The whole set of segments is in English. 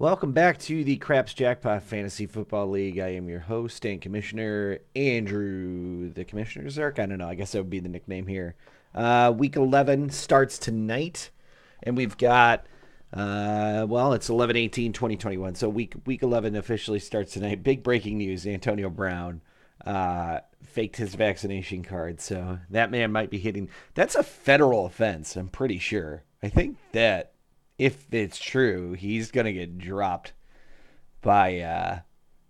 Welcome back to the Craps Jackpot Fantasy Football League. I am your host and commissioner, Andrew. The commissioner Zerk? I don't know. I guess that would be the nickname here. Uh, week 11 starts tonight, and we've got, uh, well, it's 11 18 2021. So week, week 11 officially starts tonight. Big breaking news Antonio Brown uh, faked his vaccination card. So that man might be hitting. That's a federal offense, I'm pretty sure. I think that if it's true, he's gonna get dropped by uh,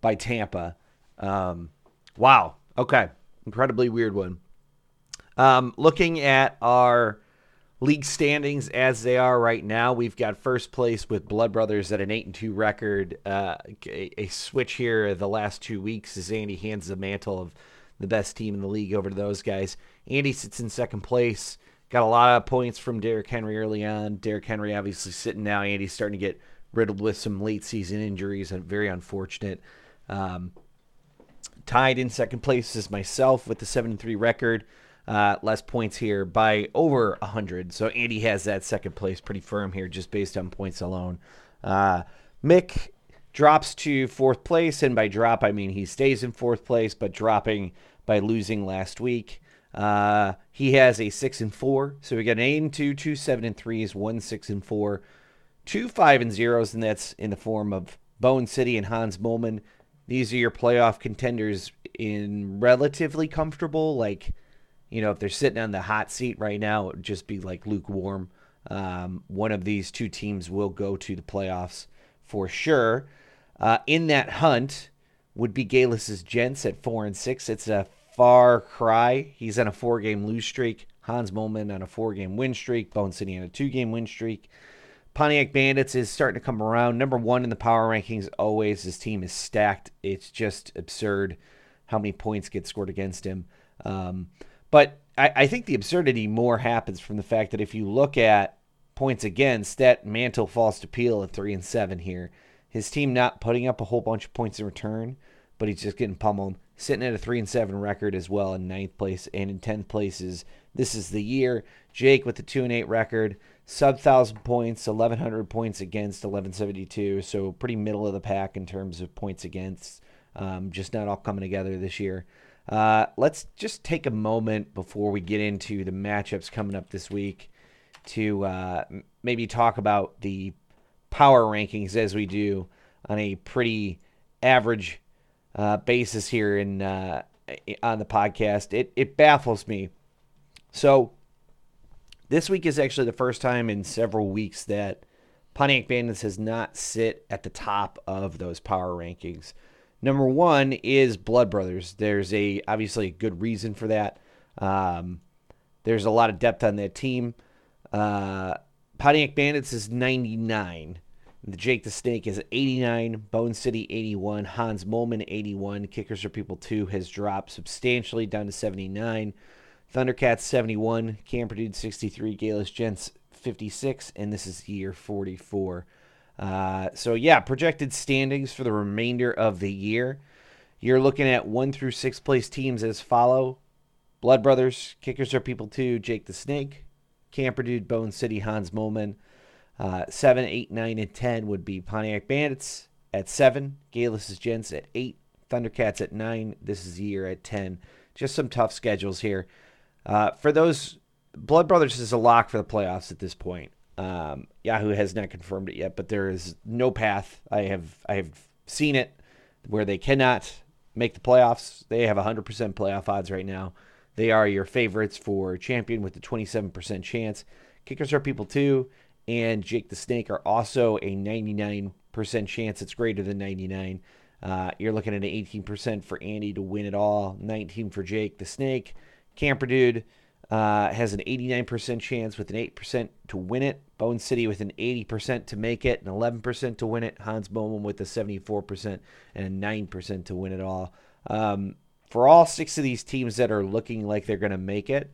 by Tampa. Um, wow. Okay. Incredibly weird one. Um, looking at our league standings as they are right now, we've got first place with Blood Brothers at an eight and two record. Uh, a, a switch here the last two weeks as Andy hands the mantle of the best team in the league over to those guys. Andy sits in second place Got a lot of points from Derrick Henry early on. Derrick Henry obviously sitting now. Andy's starting to get riddled with some late season injuries and very unfortunate. Um, tied in second place is myself with the 7 3 record. Uh, less points here by over 100. So Andy has that second place pretty firm here just based on points alone. Uh, Mick drops to fourth place, and by drop, I mean he stays in fourth place, but dropping by losing last week. Uh, he has a six and four, so we got an eight and two, two seven and threes, one six and four, two five and zeros, and that's in the form of Bone City and Hans Moleman. These are your playoff contenders in relatively comfortable. Like, you know, if they're sitting on the hot seat right now, it would just be like lukewarm. Um, one of these two teams will go to the playoffs for sure. Uh, in that hunt would be Galis's Gents at four and six. It's a far cry. He's on a four game lose streak. Hans Moleman on a four game win streak. Bone City on a two game win streak. Pontiac Bandits is starting to come around. Number one in the power rankings always. His team is stacked. It's just absurd how many points get scored against him. Um, but I, I think the absurdity more happens from the fact that if you look at points against, that mantle falls to Peel at three and seven here. His team not putting up a whole bunch of points in return, but he's just getting pummeled sitting at a three and seven record as well in ninth place and in tenth places. This is the year. Jake with the two and eight record, sub thousand points, eleven hundred points against, eleven seventy two. So pretty middle of the pack in terms of points against. Um, just not all coming together this year. Uh, let's just take a moment before we get into the matchups coming up this week to uh, maybe talk about the power rankings as we do on a pretty average uh, basis here in uh, on the podcast. It it baffles me. So this week is actually the first time in several weeks that Pontiac Bandits has not sit at the top of those power rankings. Number one is Blood Brothers. There's a obviously a good reason for that. Um, there's a lot of depth on that team. Uh, Pontiac Bandits is 99. The Jake the Snake is 89, Bone City 81, Hans Moleman 81, Kickers for People 2 has dropped substantially down to 79, Thundercats 71, Camper Dude 63, Galis Gents 56, and this is year 44. Uh, so, yeah, projected standings for the remainder of the year. You're looking at one through six place teams as follow Blood Brothers, Kickers are People 2, Jake the Snake, Camper Dude, Bone City, Hans Moleman. Uh, 7, 8, 9, and 10 would be Pontiac Bandits at 7, Galis' Gents at 8, Thundercats at 9, This is the year at 10. Just some tough schedules here. Uh, for those, Blood Brothers is a lock for the playoffs at this point. Um, Yahoo has not confirmed it yet, but there is no path. I have I have seen it where they cannot make the playoffs. They have 100% playoff odds right now. They are your favorites for champion with a 27% chance. Kickers are people too and Jake the Snake are also a 99% chance it's greater than 99. Uh, you're looking at an 18% for Andy to win it all, 19 for Jake the Snake. Camper Dude uh, has an 89% chance with an 8% to win it. Bone City with an 80% to make it, an 11% to win it. Hans Moleman with a 74% and a 9% to win it all. Um, for all six of these teams that are looking like they're going to make it,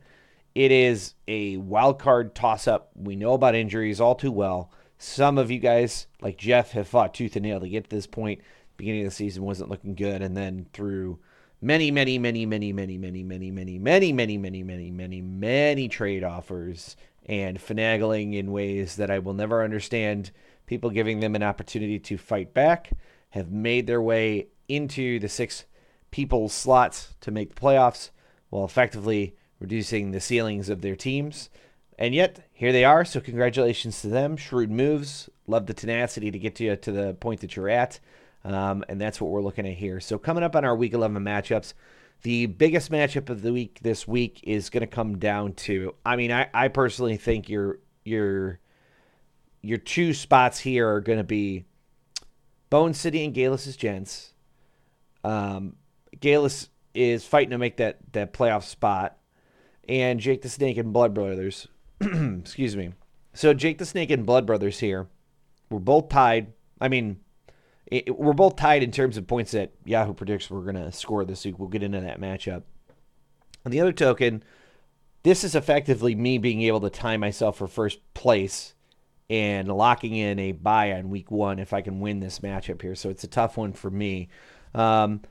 it is a wild card toss up. We know about injuries all too well. Some of you guys, like Jeff, have fought tooth and nail to get to this point. Beginning of the season wasn't looking good, and then through many, many, many, many, many, many, many, many, many, many, many, many, many, many trade offers and finagling in ways that I will never understand people giving them an opportunity to fight back, have made their way into the six people slots to make the playoffs while effectively reducing the ceilings of their teams. And yet, here they are. So, congratulations to them. Shrewd moves. Love the tenacity to get you to the point that you're at. Um, and that's what we're looking at here. So, coming up on our week 11 matchups, the biggest matchup of the week this week is going to come down to. I mean, I, I personally think your your your two spots here are going to be Bone City and Galus' Gents. Um, Galus is fighting to make that that playoff spot, and Jake the Snake and Blood Brothers. excuse me. So Jake the Snake and Blood Brothers here, we're both tied. I mean, it, we're both tied in terms of points that Yahoo predicts we're going to score this week. We'll get into that matchup. On the other token, this is effectively me being able to tie myself for first place and locking in a buy on week one if I can win this matchup here. So it's a tough one for me. Um,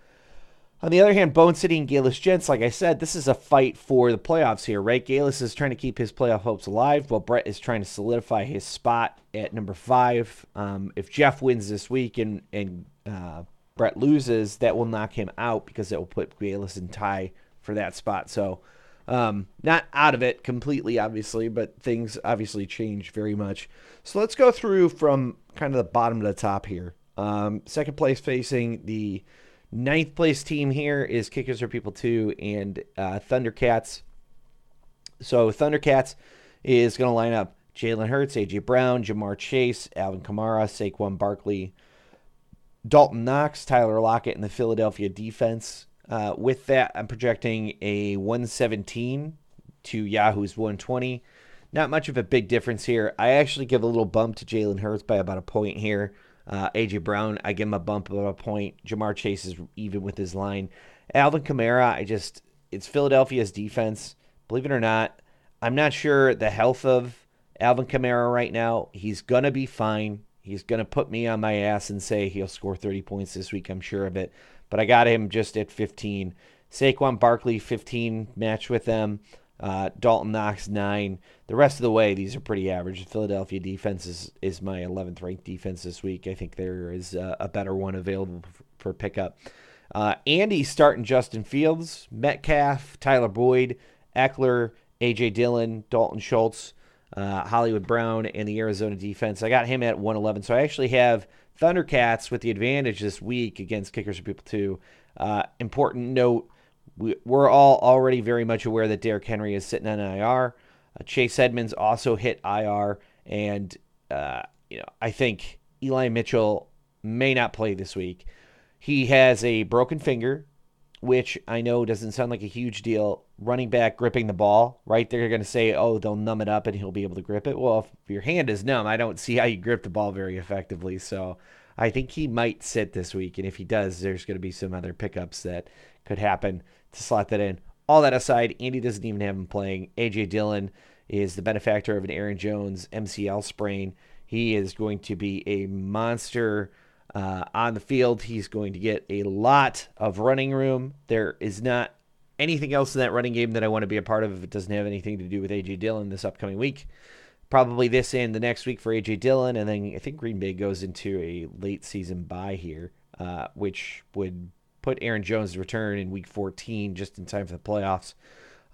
on the other hand, Bone City and Galus Gents, like I said, this is a fight for the playoffs here, right? Galus is trying to keep his playoff hopes alive, while Brett is trying to solidify his spot at number five. Um, if Jeff wins this week and and uh, Brett loses, that will knock him out because it will put Galus in tie for that spot. So, um, not out of it completely, obviously, but things obviously change very much. So let's go through from kind of the bottom to the top here. Um, second place facing the Ninth place team here is Kickers for People 2 and uh, Thundercats. So Thundercats is going to line up Jalen Hurts, A.J. Brown, Ja'Marr Chase, Alvin Kamara, Saquon Barkley, Dawson Knox, Tyler Lockett, and the Philadelphia defense. Uh, with that, I'm projecting a 117 to Yahoo's 120. Not much of a big difference here. I actually give a little bump to Jalen Hurts by about a point here. Uh, AJ Brown, I give him a bump of a point. Ja'Marr Chase is even with his line. Alvin Kamara, I just it's Philadelphia's defense. Believe it or not, I'm not sure the health of Alvin Kamara right now. He's gonna be fine. He's gonna put me on my ass and say he'll score 30 points this week. I'm sure of it. But I got him just at 15. Saquon Barkley, 15 match with them. Uh, Dawson Knox nine. The rest of the way, these are pretty average. Philadelphia defense is, is my 11th ranked defense this week. I think there is a, a better one available for pickup. Uh, Andy starting Justin Fields, Metcalf, Tyler Boyd, Ekeler, AJ Dillon, Dalton Schultz, uh, Hollywood Brown, and the Arizona defense. I got him at 111. So I actually have Thundercats with the advantage this week against Kickers for People too. Uh, important note we, are all already very much aware that Derrick Henry is sitting on IR. Uh, Chase Edmonds also hit IR, and uh, you know I think Eli Mitchell may not play this week. He has a broken finger, which I know doesn't sound like a huge deal. Running back gripping the ball, right? They're going to say, "Oh, they'll numb it up and he'll be able to grip it." Well, if your hand is numb, I don't see how you grip the ball very effectively. So, I think he might sit this week, and if he does, there's going to be some other pickups that could happen to slot that in. All that aside, Andy doesn't even have him playing. AJ Dillon is the benefactor of an Aaron Jones MCL sprain. He is going to be a monster uh, on the field. He's going to get a lot of running room. There is not anything else in that running game that I want to be a part of if it doesn't have anything to do with AJ Dillon this upcoming week. Probably this and the next week for AJ Dillon, and then I think Green Bay goes into a late season bye here, uh, which would put Aaron Jones' to return in week 14 just in time for the playoffs.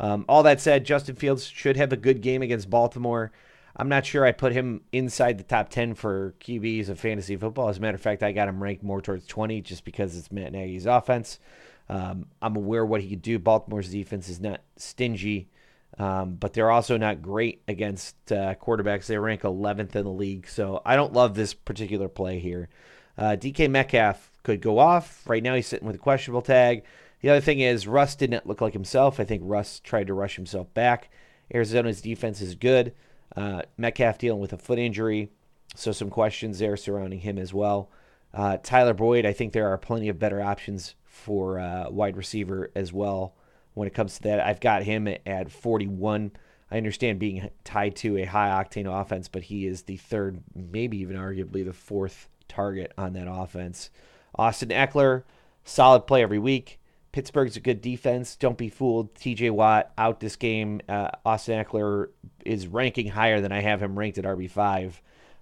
Um, all that said, Justin Fields should have a good game against Baltimore. I'm not sure I put him inside the top 10 for QBs of fantasy football. As a matter of fact, I got him ranked more towards 20 just because it's Matt Nagy's offense. Um, I'm aware what he could do. Baltimore's defense is not stingy, um, but they're also not great against uh, quarterbacks. They rank 11th in the league. So I don't love this particular play here. Uh, DK Metcalf could go off. Right now, he's sitting with a questionable tag. The other thing is, Russ didn't look like himself. I think Russ tried to rush himself back. Arizona's defense is good. Uh, Metcalf dealing with a foot injury, so some questions there surrounding him as well. Uh, Tyler Boyd, I think there are plenty of better options for uh, wide receiver as well when it comes to that. I've got him at 41. I understand being tied to a high octane offense, but he is the third, maybe even arguably the fourth target on that offense. Austin Ekeler, solid play every week. Pittsburgh's a good defense. Don't be fooled. TJ Watt out this game. Uh, Austin Ekeler is ranking higher than I have him ranked at RB5.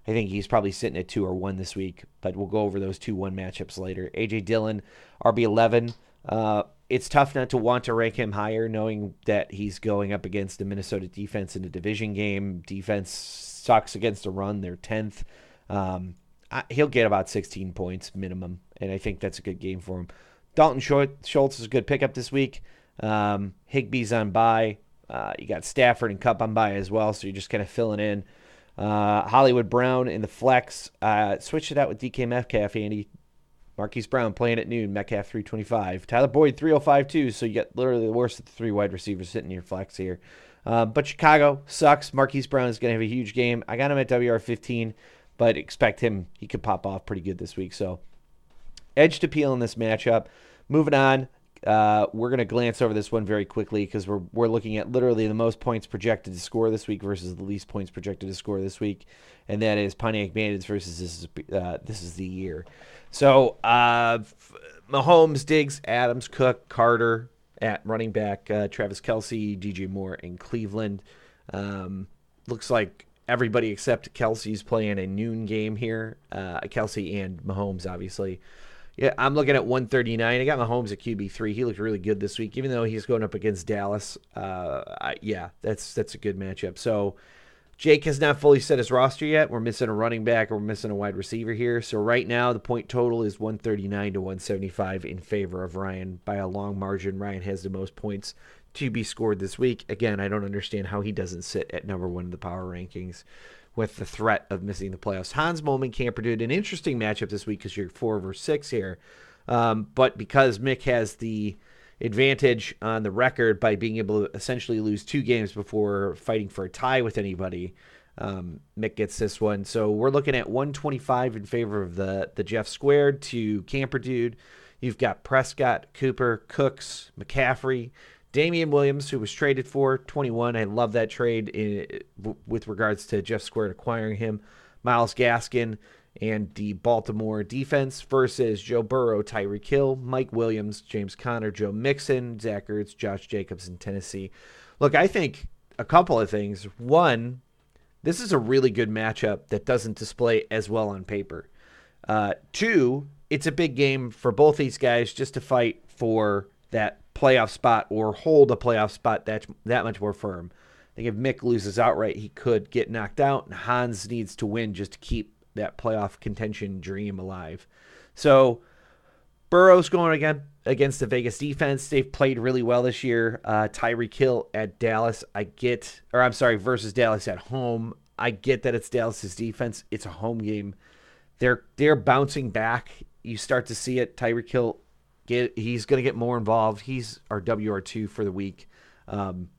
I think he's probably sitting at two or one this week, but we'll go over those two one matchups later. AJ Dillon, RB11. Uh, it's tough not to want to rank him higher, knowing that he's going up against the Minnesota defense in a division game. Defense sucks against the run; they're tenth. Um, I, he'll get about 16 points minimum, and I think that's a good game for him. Dalton Schultz is a good pickup this week. Um, Higbee's on bye. Uh, you got Stafford and Kupp on bye as well, so you're just kind of filling in. Uh, Hollywood Brown in the flex. Uh, switch it out with DK Metcalf, Andy. Marquise Brown playing at noon, Metcalf 325. Tyler Boyd 305 too, so you get literally the worst of the three wide receivers sitting in your flex here. Uh, but Chicago sucks. Marquise Brown is going to have a huge game. I got him at WR15, but expect him, he could pop off pretty good this week. So edge to peel in this matchup. Moving on, uh, we're going to glance over this one very quickly because we're, we're looking at literally the most points projected to score this week versus the least points projected to score this week, and that is Pontiac Bandits versus this is uh, this is the year. So uh, Mahomes, Diggs, Adams, Cook, Carter at running back, uh, Travis Kelce, DJ Moore in Cleveland. Um, looks like everybody except Kelce's playing a noon game here. Uh, Kelce and Mahomes, obviously. Yeah, I'm looking at 139. I got Mahomes at QB three. He looked really good this week, even though he's going up against Dallas. Uh, I, yeah, that's that's a good matchup. So Jake has not fully set his roster yet. We're missing a running back we're missing a wide receiver here. So right now the point total is 139 to 175 in favor of Ryan by a long margin. Ryan has the most points to be scored this week. Again, I don't understand how he doesn't sit at number one in the power rankings with the threat of missing the playoffs. Hans Camper did an interesting matchup this week because you're four versus six here. Um, but because Mick has the advantage on the record by being able to essentially lose two games before fighting for a tie with anybody. Um, Mick gets this one. So we're looking at 125 in favor of the, the Jeff Squared to Camper Dude. You've got Prescott, Cooper, Cooks, McCaffrey, Damien Williams, who was traded for 21. I love that trade in, with regards to Jeff Squared acquiring him. Myles Gaskin, and the Baltimore defense versus Joe Burrow, Tyreek Hill, Mike Williams, James Conner, Joe Mixon, Zach Ertz, Josh Jacobs in Tennessee. Look, I think a couple of things. One, this is a really good matchup that doesn't display as well on paper. Uh, two, it's a big game for both these guys just to fight for that playoff spot or hold a playoff spot that that much more firm. I think if Mick loses outright, he could get knocked out, and Hans needs to win just to keep that playoff contention dream alive. So Burrow's going again against the Vegas defense. They've played really well this year. Uh, Tyreek Hill at Dallas, I get, or I'm sorry, versus Dallas at home. I get that it's Dallas's defense. It's a home game. They're they're bouncing back. You start to see it. Tyreek Hill, get he's going to get more involved. He's our WR two for the week. Um,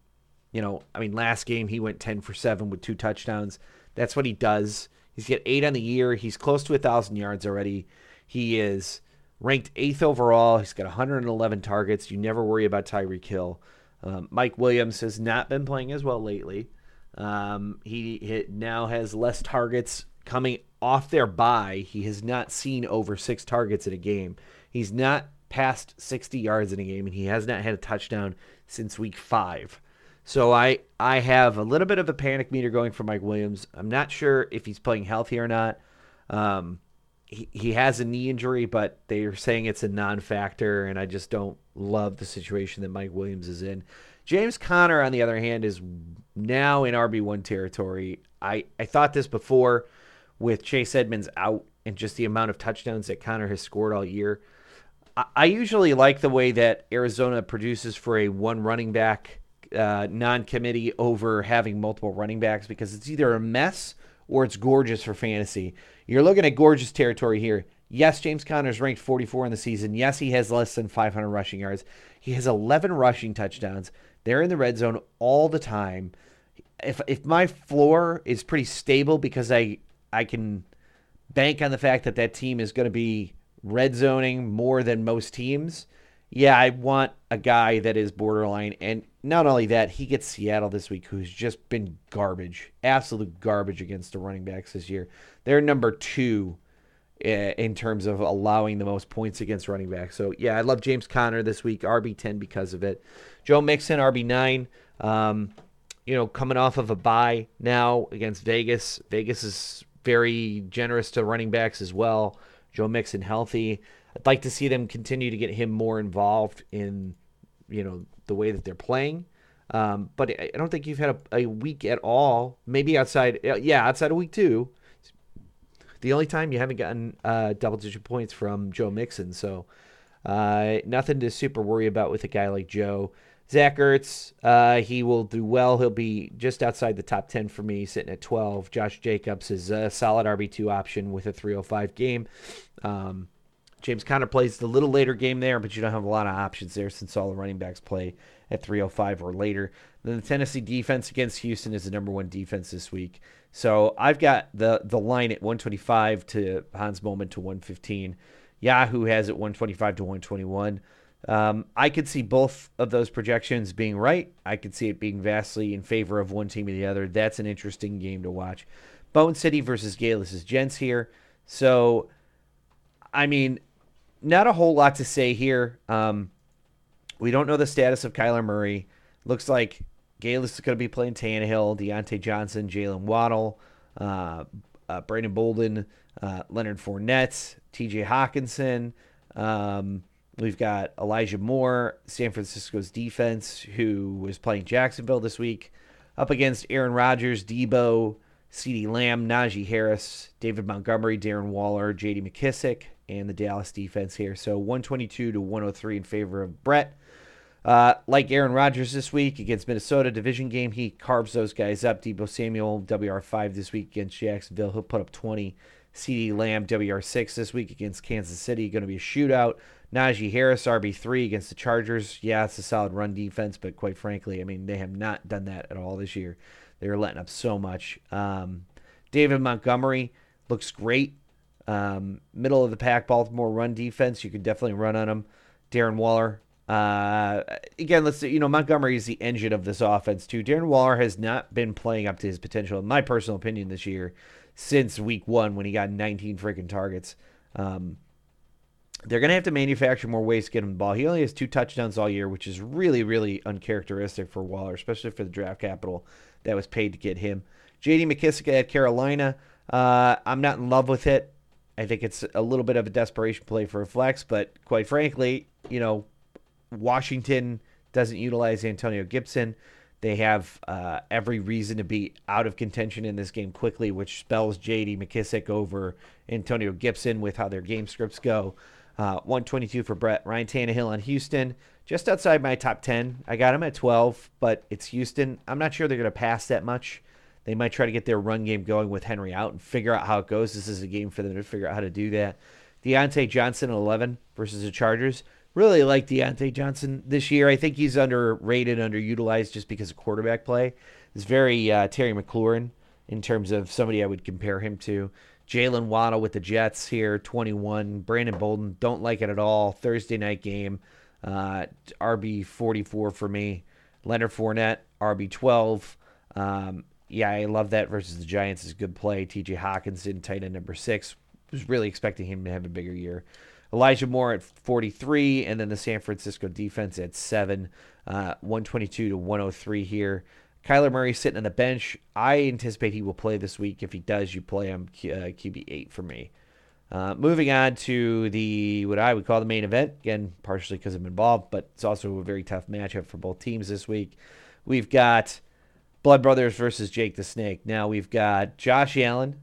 you know, I mean, last game he went ten for seven with two touchdowns. That's what he does. He's got eight on the year. He's close to a thousand yards already. He is ranked eighth overall. He's got 111 targets. You never worry about Tyreek Hill. Um, Mike Williams has not been playing as well lately. Um, he, he now has less targets coming off their bye. He has not seen over six targets in a game. He's not past 60 yards in a game, and he has not had a touchdown since week five. So I I have a little bit of a panic meter going for Mike Williams. I'm not sure if he's playing healthy or not. Um, he, he has a knee injury, but they're saying it's a non-factor, and I just don't love the situation that Mike Williams is in. James Conner, on the other hand, is now in RB1 territory. I, I thought this before with Chase Edmonds out and just the amount of touchdowns that Conner has scored all year. I, usually like the way that Arizona produces for a one running back uh, non-committee over having multiple running backs because it's either a mess or it's gorgeous for fantasy. You're looking at gorgeous territory here. Yes, James Conner's ranked 44 in the season. Yes, he has less than 500 rushing yards. He has 11 rushing touchdowns. They're in the red zone all the time. If if my floor is pretty stable because I I can bank on the fact that that team is going to be red zoning more than most teams, yeah, I want a guy that is borderline. And not only that, he gets Seattle this week, who's just been garbage, absolute garbage against the running backs this year. They're number two eh, in terms of allowing the most points against running backs. So, yeah, I love James Conner this week, RB10 because of it. Joe Mixon, RB9. Um, you know, coming off of a bye now against Vegas. Vegas is very generous to running backs as well. Joe Mixon healthy. I'd like to see them continue to get him more involved in, you know, the way that they're playing. Um, but I don't think you've had a, a, week at all. Maybe outside, yeah, outside of week two. The only time you haven't gotten uh, double digit points from Joe Mixon. So uh, nothing to super worry about with a guy like Joe. Zach Ertz, uh, he will do well. He'll be just outside the top 10 for me, sitting at 12. Josh Jacobs is a solid RB2 option with a 305 game. Um, James Conner plays the little later game there, but you don't have a lot of options there since all the running backs play at 305 or later. Then the Tennessee defense against Houston is the number one defense this week. So I've got the the line at 125 to Hans Moleman to 115. Yahoo has it 125 to 121. Um, I could see both of those projections being right. I could see it being vastly in favor of one team or the other. That's an interesting game to watch. Bone City versus Galus Gents here. So, I mean, not a whole lot to say here. Um, we don't know the status of Kyler Murray. Looks like Galus is going to be playing Tannehill, Diontae Johnson, Jaylen Waddle, uh, uh, Brandon Bolden, uh, Leonard Fournette, T.J. Hockenson. Um, we've got Elijah Moore, San Francisco's defense, who was playing Jacksonville this week, up against Aaron Rodgers, Deebo, CeeDee Lamb, Najee Harris, David Montgomery, Darren Waller, J.D. McKissic, and the Dallas defense here. So 122 to 103 in favor of Brett. Uh, like Aaron Rodgers this week against Minnesota division game, he carves those guys up. Deebo Samuel WR5 this week against Jacksonville, he'll put up 20. CeeDee Lamb WR6 this week against Kansas City, going to be a shootout. Najee Harris RB3 against the Chargers. Yeah, it's a solid run defense, but quite frankly, I mean they have not done that at all this year. They're letting up so much. Um, David Montgomery looks great. Um, middle of the pack, Baltimore run defense. You could definitely run on him. Darren Waller. Uh, again, let's you know Montgomery is the engine of this offense too. Darren Waller has not been playing up to his potential, in my personal opinion, this year since week one when he got 19 freaking targets. Um, they're going to have to manufacture more ways to get him the ball. He only has two touchdowns all year, which is really, really uncharacteristic for Waller, especially for the draft capital that was paid to get him. J.D. McKissic at Carolina. Uh, I'm not in love with it. I think it's a little bit of a desperation play for a flex, but quite frankly, you know, Washington doesn't utilize Antonio Gibson. They have uh, every reason to be out of contention in this game quickly, which spells J.D. McKissic over Antonio Gibson with how their game scripts go. Uh, 122 for Brett. Ryan Tannehill on Houston, just outside my top 10. I got him at 12, but it's Houston. I'm not sure they're going to pass that much. They might try to get their run game going with Henry out and figure out how it goes. This is a game for them to figure out how to do that. Diontae Johnson 11 versus the Chargers. Really like Diontae Johnson this year. I think he's underrated, underutilized just because of quarterback play. It's very uh, Terry McLaurin in terms of somebody I would compare him to. Jaylen Waddle with the Jets here, 21. Brandon Bolden, don't like it at all. Thursday night game, uh, RB 44 for me. Leonard Fournette, RB 12. Um, yeah, I love that versus the Giants is a good play. TJ Hockenson, tight end number six. Was really expecting him to have a bigger year. Elijah Moore at 43, and then the San Francisco defense at seven, uh, 122 to 103 here. Kyler Murray sitting on the bench. I anticipate he will play this week. If he does, you play him uh, QB eight for me. Uh, moving on to the what I would call the main event again, partially because I'm involved, but it's also a very tough matchup for both teams this week. We've got Blood Brothers versus Jake the Snake. Now we've got Josh Allen,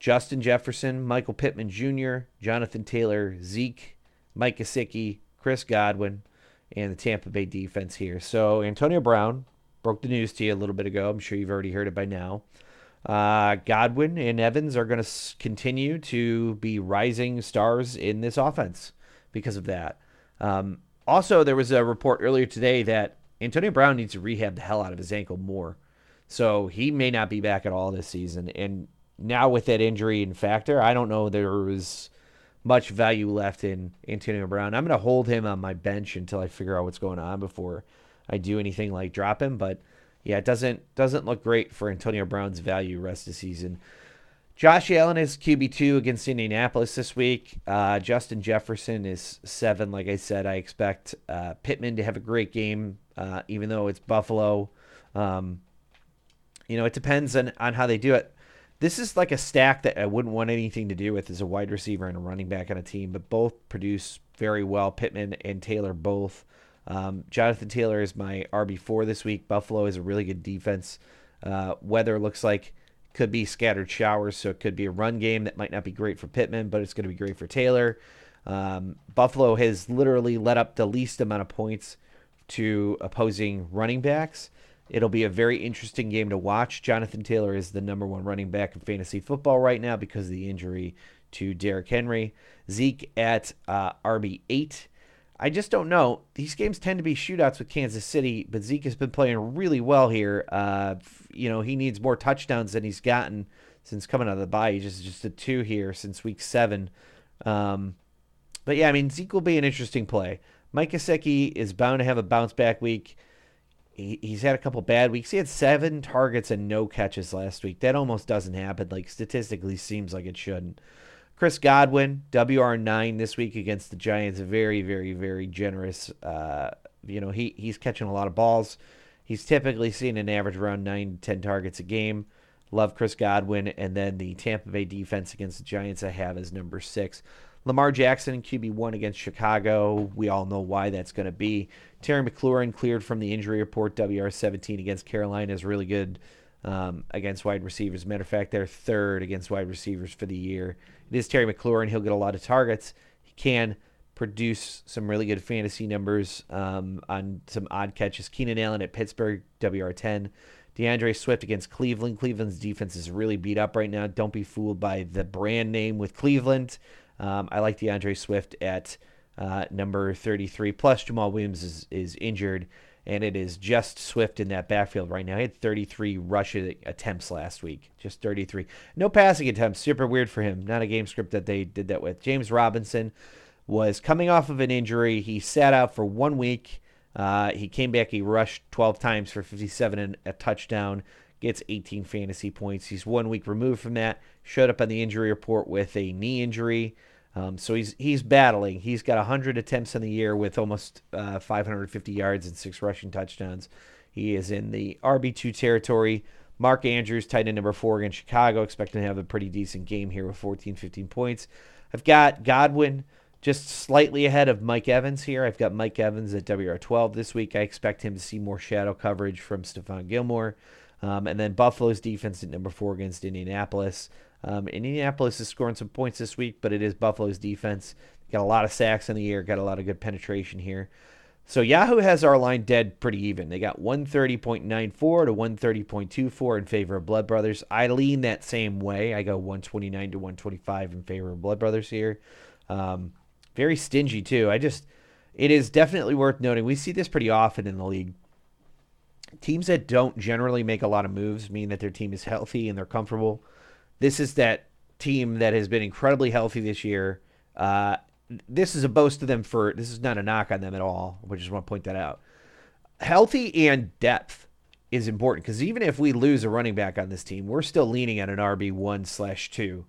Justin Jefferson, Michael Pittman Jr., Jonathan Taylor, Zeke, Mike Gesicki, Chris Godwin, and the Tampa Bay defense here. So Antonio Brown, broke the news to you a little bit ago. I'm sure you've already heard it by now. Uh, Godwin and Evans are going to continue to be rising stars in this offense because of that. Um, also, there was a report earlier today that Antonio Brown needs to rehab the hell out of his ankle more. So he may not be back at all this season. And now with that injury and factor, I don't know there was much value left in Antonio Brown. I'm going to hold him on my bench until I figure out what's going on before I do anything like drop him. But yeah, it doesn't doesn't look great for Antonio Brown's value rest of the season. Josh Allen is QB two against Indianapolis this week. Uh, Justin Jefferson is seven. Like I said, I expect uh, Pittman to have a great game, uh, even though it's Buffalo. Um, you know, it depends on, on how they do it. this is like a stack that I wouldn't want anything to do with as a wide receiver and a running back on a team, but both produce very well. Pittman and Taylor both. Um, Jonathan Taylor is my RB4 this week. Buffalo is a really good defense. Uh, weather looks like could be scattered showers, so it could be a run game that might not be great for Pittman, but it's going to be great for Taylor. Um, Buffalo has literally let up the least amount of points to opposing running backs. It'll be a very interesting game to watch. Jonathan Taylor is the number one running back in fantasy football right now because of the injury to Derrick Henry. Zeke at uh, RB8. I just don't know. These games tend to be shootouts with Kansas City, but Zeke has been playing really well here. Uh, you know, he needs more touchdowns than he's gotten since coming out of the bye. He just just a two here since week seven. Um, but yeah, I mean Zeke will be an interesting play. Mike Gesicki is bound to have a bounce back week. He, he's had a couple bad weeks. He had seven targets and no catches last week. That almost doesn't happen. Like statistically, seems like it shouldn't. Chris Godwin, WR9 this week against the Giants. Very, very, very generous. Uh, you know, he, he's catching a lot of balls. He's typically seeing an average around 9 to 10 targets a game. Love Chris Godwin. And then the Tampa Bay defense against the Giants I have as number six. Lamar Jackson, QB1 against Chicago. We all know why that's going to be. Terry McLaurin cleared from the injury report. WR17 against Carolina is really good um, against wide receivers. Matter of fact, they're third against wide receivers for the year. It is Terry McLaurin. He'll get a lot of targets. He can produce some really good fantasy numbers um, on some odd catches. Keenan Allen at Pittsburgh, WR10. D'Andre Swift against Cleveland. Cleveland's defense is really beat up right now. Don't be fooled by the brand name with Cleveland. Um, I like D'Andre Swift at uh, number 33. Plus, Jamaal Williams is, is injured and it is just Swift in that backfield right now. He had 33 rush attempts last week, just 33. No passing attempts, super weird for him. Not a game script that they did that with. James Robinson was coming off of an injury. He sat out for one week. Uh, he came back. He rushed 12 times for 57 and a touchdown. Gets 18 fantasy points. He's one week removed from that. Showed up on the injury report with a knee injury. Um, so he's he's battling. He's got 100 attempts in the year with almost uh, 550 yards and six rushing touchdowns. He is in the RB2 territory. Mark Andrews, tight end number four against Chicago, expecting to have a pretty decent game here with 14, 15 points. I've got Godwin just slightly ahead of Mike Evans here. I've got Mike Evans at WR12 this week. I expect him to see more shadow coverage from Stephon Gilmore. Um, and then Buffalo's defense at number four against Indianapolis. Um, Indianapolis is scoring some points this week, but it is Buffalo's defense. Got a lot of sacks in the air, got a lot of good penetration here. So Yahoo has our line dead pretty even. They got 130.94 to 130.24 in favor of Blood Brothers. I lean that same way. I go 129 to 125 in favor of Blood Brothers here. Um, very stingy too. I just, it is definitely worth noting. We see this pretty often in the league. Teams that don't generally make a lot of moves mean that their team is healthy and they're comfortable. This is that team that has been incredibly healthy this year. Uh, this is a boast of them for this is not a knock on them at all. I just want to point that out. Healthy and depth is important because even if we lose a running back on this team, we're still leaning at an RB one slash two,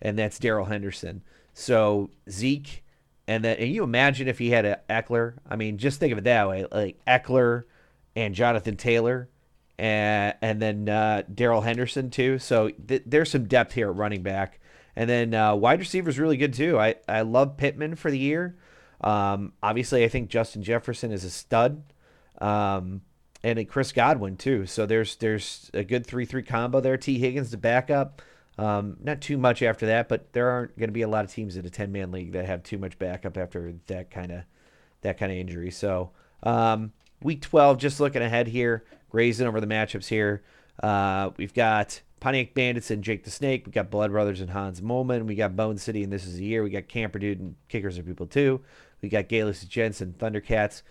and that's Darrell Henderson. So Zeke, and then and you imagine if he had a Ekeler. I mean, just think of it that way, like Ekeler and Jonathan Taylor and and then uh, Darrell Henderson too. So th- there's some depth here at running back, and then uh, wide receiver is really good too. I I love Pittman for the year. Um, obviously, I think Justin Jefferson is a stud, um, and Chris Godwin too. So there's there's a good three three combo there. Tee Higgins to back up. Um, not too much after that, but there aren't going to be a lot of teams in a ten man league that have too much backup after that kind of that kind of injury. So um, week twelve, just looking ahead here grazing over the matchups here. Uh, we've got Pontiac Bandits and Jake the Snake. We've got Blood Brothers and Hans Moleman. We got Bone City and This Is the Year. We got Camper Dude and Kickers Are People Too. We got Gayless Jensen, Thundercats.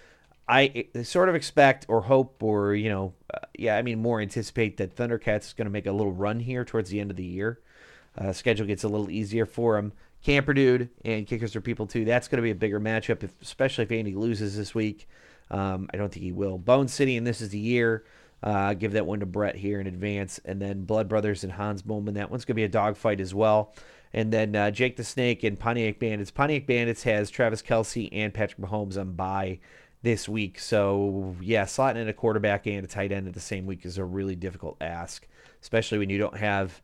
I sort of expect or hope or, you know, uh, yeah, I mean, more anticipate that Thundercats is going to make a little run here towards the end of the year. Uh, schedule gets a little easier for them. Camper Dude and Kickers Are People Too. That's going to be a bigger matchup, if, especially if Andy loses this week. Um, I don't think he will. Bone City, and this is the year. Uh, give that one to Brett here in advance. And then Blood Brothers and Hans Moleman. That one's going to be a dogfight as well. And then uh, Jake the Snake and Pontiac Bandits. Pontiac Bandits has Travis Kelce and Patrick Mahomes on bye this week. So, yeah, slotting in a quarterback and a tight end at the same week is a really difficult ask, especially when you don't have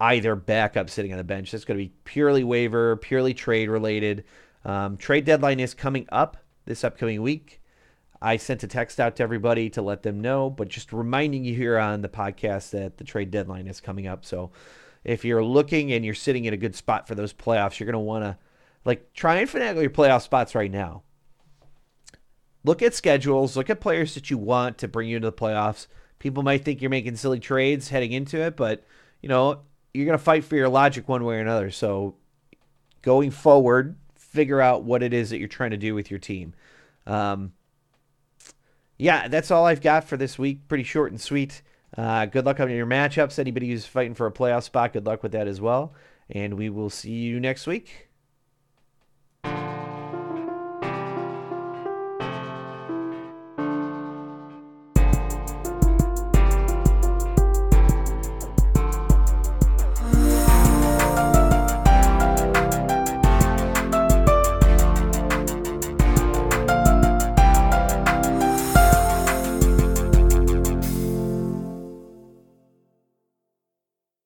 either backup sitting on the bench. That's going to be purely waiver, purely trade related. Um, trade deadline is coming up this upcoming week. I sent a text out to everybody to let them know, but just reminding you here on the podcast that the trade deadline is coming up. So if you're looking and you're sitting in a good spot for those playoffs, you're going to want to like try and finagle your playoff spots right now. Look at schedules, look at players that you want to bring you into the playoffs. People might think you're making silly trades heading into it, but you know, you're going to fight for your logic one way or another. So going forward, figure out what it is that you're trying to do with your team. Um, yeah, that's all I've got for this week. Pretty short and sweet. Uh, good luck on your matchups. Anybody who's fighting for a playoff spot, good luck with that as well. And we will see you next week.